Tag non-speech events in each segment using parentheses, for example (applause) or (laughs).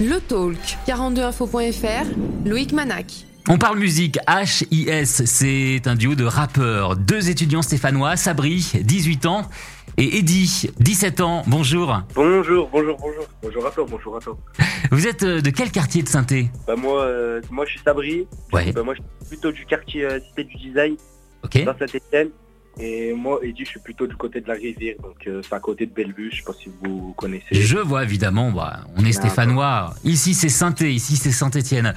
Le Talk, 42info.fr, Loïc Manac. On parle musique, HIS, c'est un duo de rappeurs, deux étudiants stéphanois, Sabri, 18 ans, et Eddy, 17 ans. Bonjour. Bonjour, bonjour, bonjour. Bonjour à toi, bonjour à toi. Vous êtes euh, de quel quartier de saint Bah moi, euh, moi je suis Sabri. Ouais. Bah, moi je suis plutôt du quartier euh, Cité du Design, Ok. dans Saint-Etienne. Et moi, Eddy, je suis plutôt du côté de la rivière, donc euh, c'est à côté de Bellevue, je sais pas si vous connaissez. Je vois évidemment, bah, on est stéphanois. Ici c'est saint ici c'est Saint-Étienne.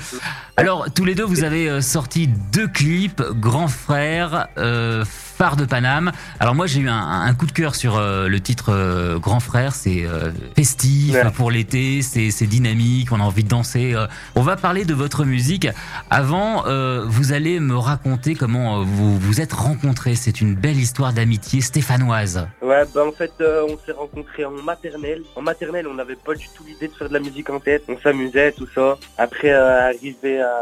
Alors tous les deux vous avez euh, sorti deux clips, Grand Frère, euh, Phare de Paname. Alors moi j'ai eu un, un coup de cœur sur euh, le titre euh, Grand Frère, c'est euh, festif Ouais. pour l'été, c'est dynamique, on a envie de danser. On va parler de votre musique. Avant, vous allez me raconter comment vous vous êtes rencontrés. C'est une belle histoire d'amitié stéphanoise. Ouais, bah en fait, on s'est rencontrés en maternelle. En maternelle, on n'avait pas du tout l'idée de faire de la musique en tête. On s'amusait, tout ça. Après, arrivé à,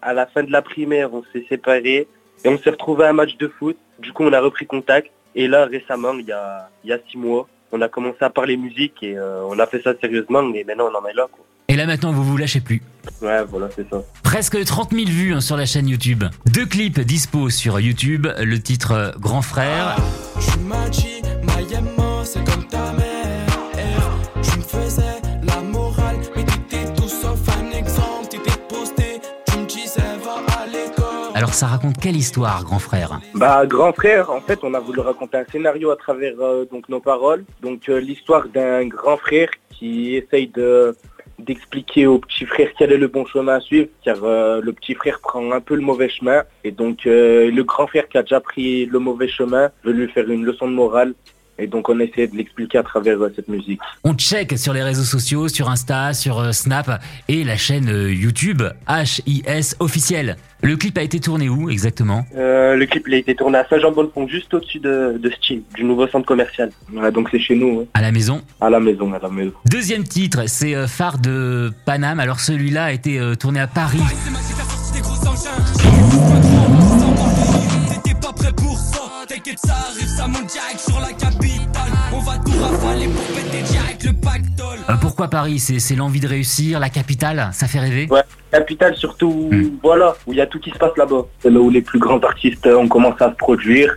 à la fin de la primaire, on s'est séparés. Et on s'est retrouvés à un match de foot. Du coup, on a repris contact. Et là, récemment, il y a, il y a six mois, on a commencé à parler musique et euh, on a fait ça sérieusement. Mais maintenant, on en est là, quoi. Et là maintenant vous vous lâchez plus. Ouais, voilà, c'est ça. Presque 30 000 vues hein, sur la chaîne YouTube. Deux clips dispo sur YouTube. Le titre euh, Grand Frère. Je Alors ça raconte quelle histoire, Grand Frère? Bah, grand frère, en fait, on a voulu raconter un scénario à travers euh, donc nos paroles. Donc, euh, l'histoire d'un grand frère qui essaye de d'expliquer au petit frère quel est le bon chemin à suivre, car euh, le petit frère prend un peu le mauvais chemin. Et donc, le grand frère qui a déjà pris le mauvais chemin veut lui faire une leçon de morale. Et donc, on essaie de l'expliquer à travers euh, cette musique. On check sur les réseaux sociaux, sur Insta, sur euh, Snap et la chaîne euh, YouTube HIS officielle. Le clip a été tourné où exactement? Euh, le clip il a été tourné à Saint-Jean-Bonnefond, juste au-dessus de, de Style, du nouveau centre commercial. Voilà, donc c'est chez nous, À la maison? à la maison, à la maison. Deuxième titre, c'est Phare de Paname. Alors celui-là a été tourné à Paris. C'est T'inquiète, ça arrive, ça monte direct sur la capitale. On va tout rafaler pour péter direct le pactole. Euh, pourquoi Paris C'est c'est l'envie de réussir, la capitale, ça fait rêver? Ouais. Capitale surtout, Hmm. voilà, où il y a tout qui se passe là-bas. C'est là où les plus grands artistes ont commencé à se produire.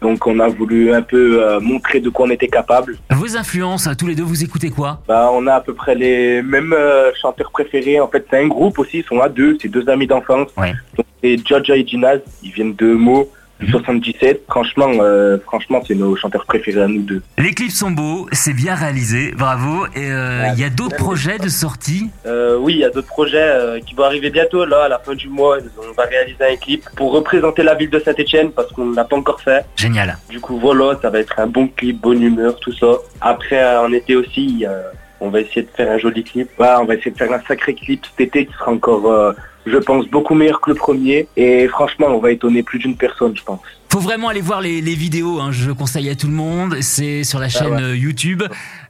Donc on a voulu un peu euh, montrer de quoi on était capable. Vos influences, tous les deux, vous écoutez quoi? Bah, on a à peu près les mêmes euh, chanteurs préférés. En fait, c'est un groupe aussi, ils sont à deux, c'est deux amis d'enfance. Ouais. Donc c'est Jaja et Ginaz, ils viennent de Meaux, du Mhm. 77. Franchement, euh, franchement, c'est nos chanteurs préférés à nous deux. Les clips sont beaux, c'est bien réalisé, bravo. Et euh, il y a d'autres projets de sortie? Euh, oui, il y a d'autres projets euh, qui vont arriver bientôt. Là, à la fin du mois, on va réaliser un clip pour représenter la ville de Saint-Etienne parce qu'on ne l'a pas encore fait. Génial. Du coup, voilà, ça va être un bon clip, bonne humeur, tout ça. Après, euh, en été aussi, euh, on va essayer de faire un joli clip. On va essayer de faire un sacré clip cet été qui sera encore, euh, je pense, beaucoup meilleur que le premier. Et franchement, on va étonner plus d'une personne, je pense. Faut vraiment aller voir les, les vidéos, hein, je conseille à tout le monde. C'est sur la chaîne ouais. euh, YouTube.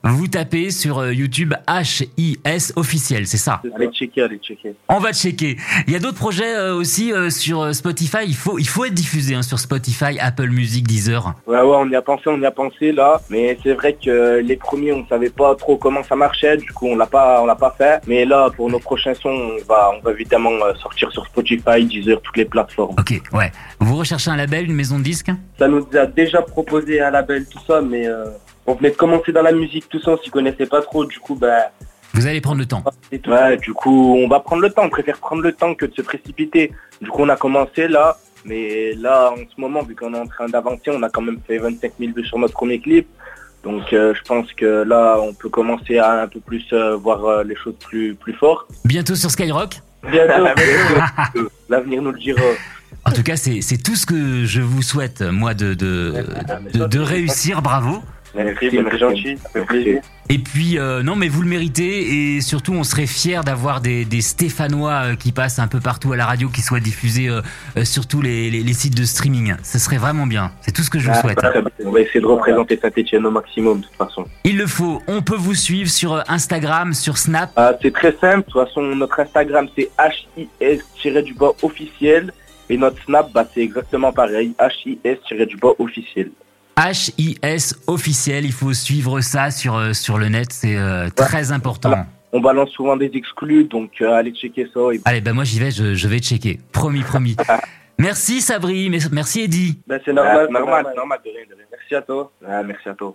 Vous tapez sur euh, YouTube HIS officiel, c'est ça? Allez checker, allez checker. On va checker. Il y a d'autres projets euh, aussi euh, sur Spotify? Il faut, il faut être diffusé hein, sur Spotify, Apple Music, Deezer. Ouais, ouais, on y a pensé, on y a pensé là. Mais c'est vrai que les premiers, on savait pas trop comment ça marchait. Du coup, on l'a pas, on l'a pas fait. Mais là, pour nos prochains sons, on va, on va évidemment sortir sur Spotify, Deezer, toutes les plateformes. Ok, ouais. Vous recherchez un label, une maison de disques? Ça nous a déjà proposé un label, tout ça, mais euh, on venait de commencer dans la musique, tout ça, on s'y connaissait pas trop. Du coup, bah, Vous allez prendre le temps. Ouais, du coup, on va prendre le temps. On préfère prendre le temps que de se précipiter. Du coup, on a commencé là. Mais là, en ce moment, vu qu'on est en train d'avancer, on a quand même fait 25 000 vues sur notre premier clip. Donc, euh, je pense que là, on peut commencer à un peu plus euh, voir euh, les choses plus, plus fort. Bientôt sur Skyrock. Bientôt, (laughs) (laughs) l'avenir nous le dira. En tout cas, c'est c'est tout ce que je vous souhaite, moi, de, de, de, de réussir. Bravo. Merci, c'est gentil, ça fait plaisir. Et puis, euh, non, mais vous le méritez. Et surtout, on serait fiers d'avoir des, des Stéphanois euh, qui passent un peu partout à la radio, qui soient diffusés euh, sur tous les, les, les sites de streaming. Ce serait vraiment bien. C'est tout ce que je vous souhaite. Ah, bien. On va essayer de représenter Saint-Etienne au maximum, de toute façon. Il le faut. On peut vous suivre sur Instagram, sur Snap. Ah, c'est très simple. De toute façon, notre Instagram, c'est HIS-du-bas officiel. Et notre Snap, bah, c'est exactement pareil. HIS-du-bas officiel. HIS officiel. Il faut suivre ça sur, euh, sur le net. C'est euh, très important. on balance souvent des exclus, donc euh, allez checker ça. Et... Allez, ben moi j'y vais, je, je vais checker. Promis, promis. (laughs) merci Sabri, merci Eddy. Ben, c'est normal, normal, normal, de rien, de rien. Merci à toi. Ah, merci à toi.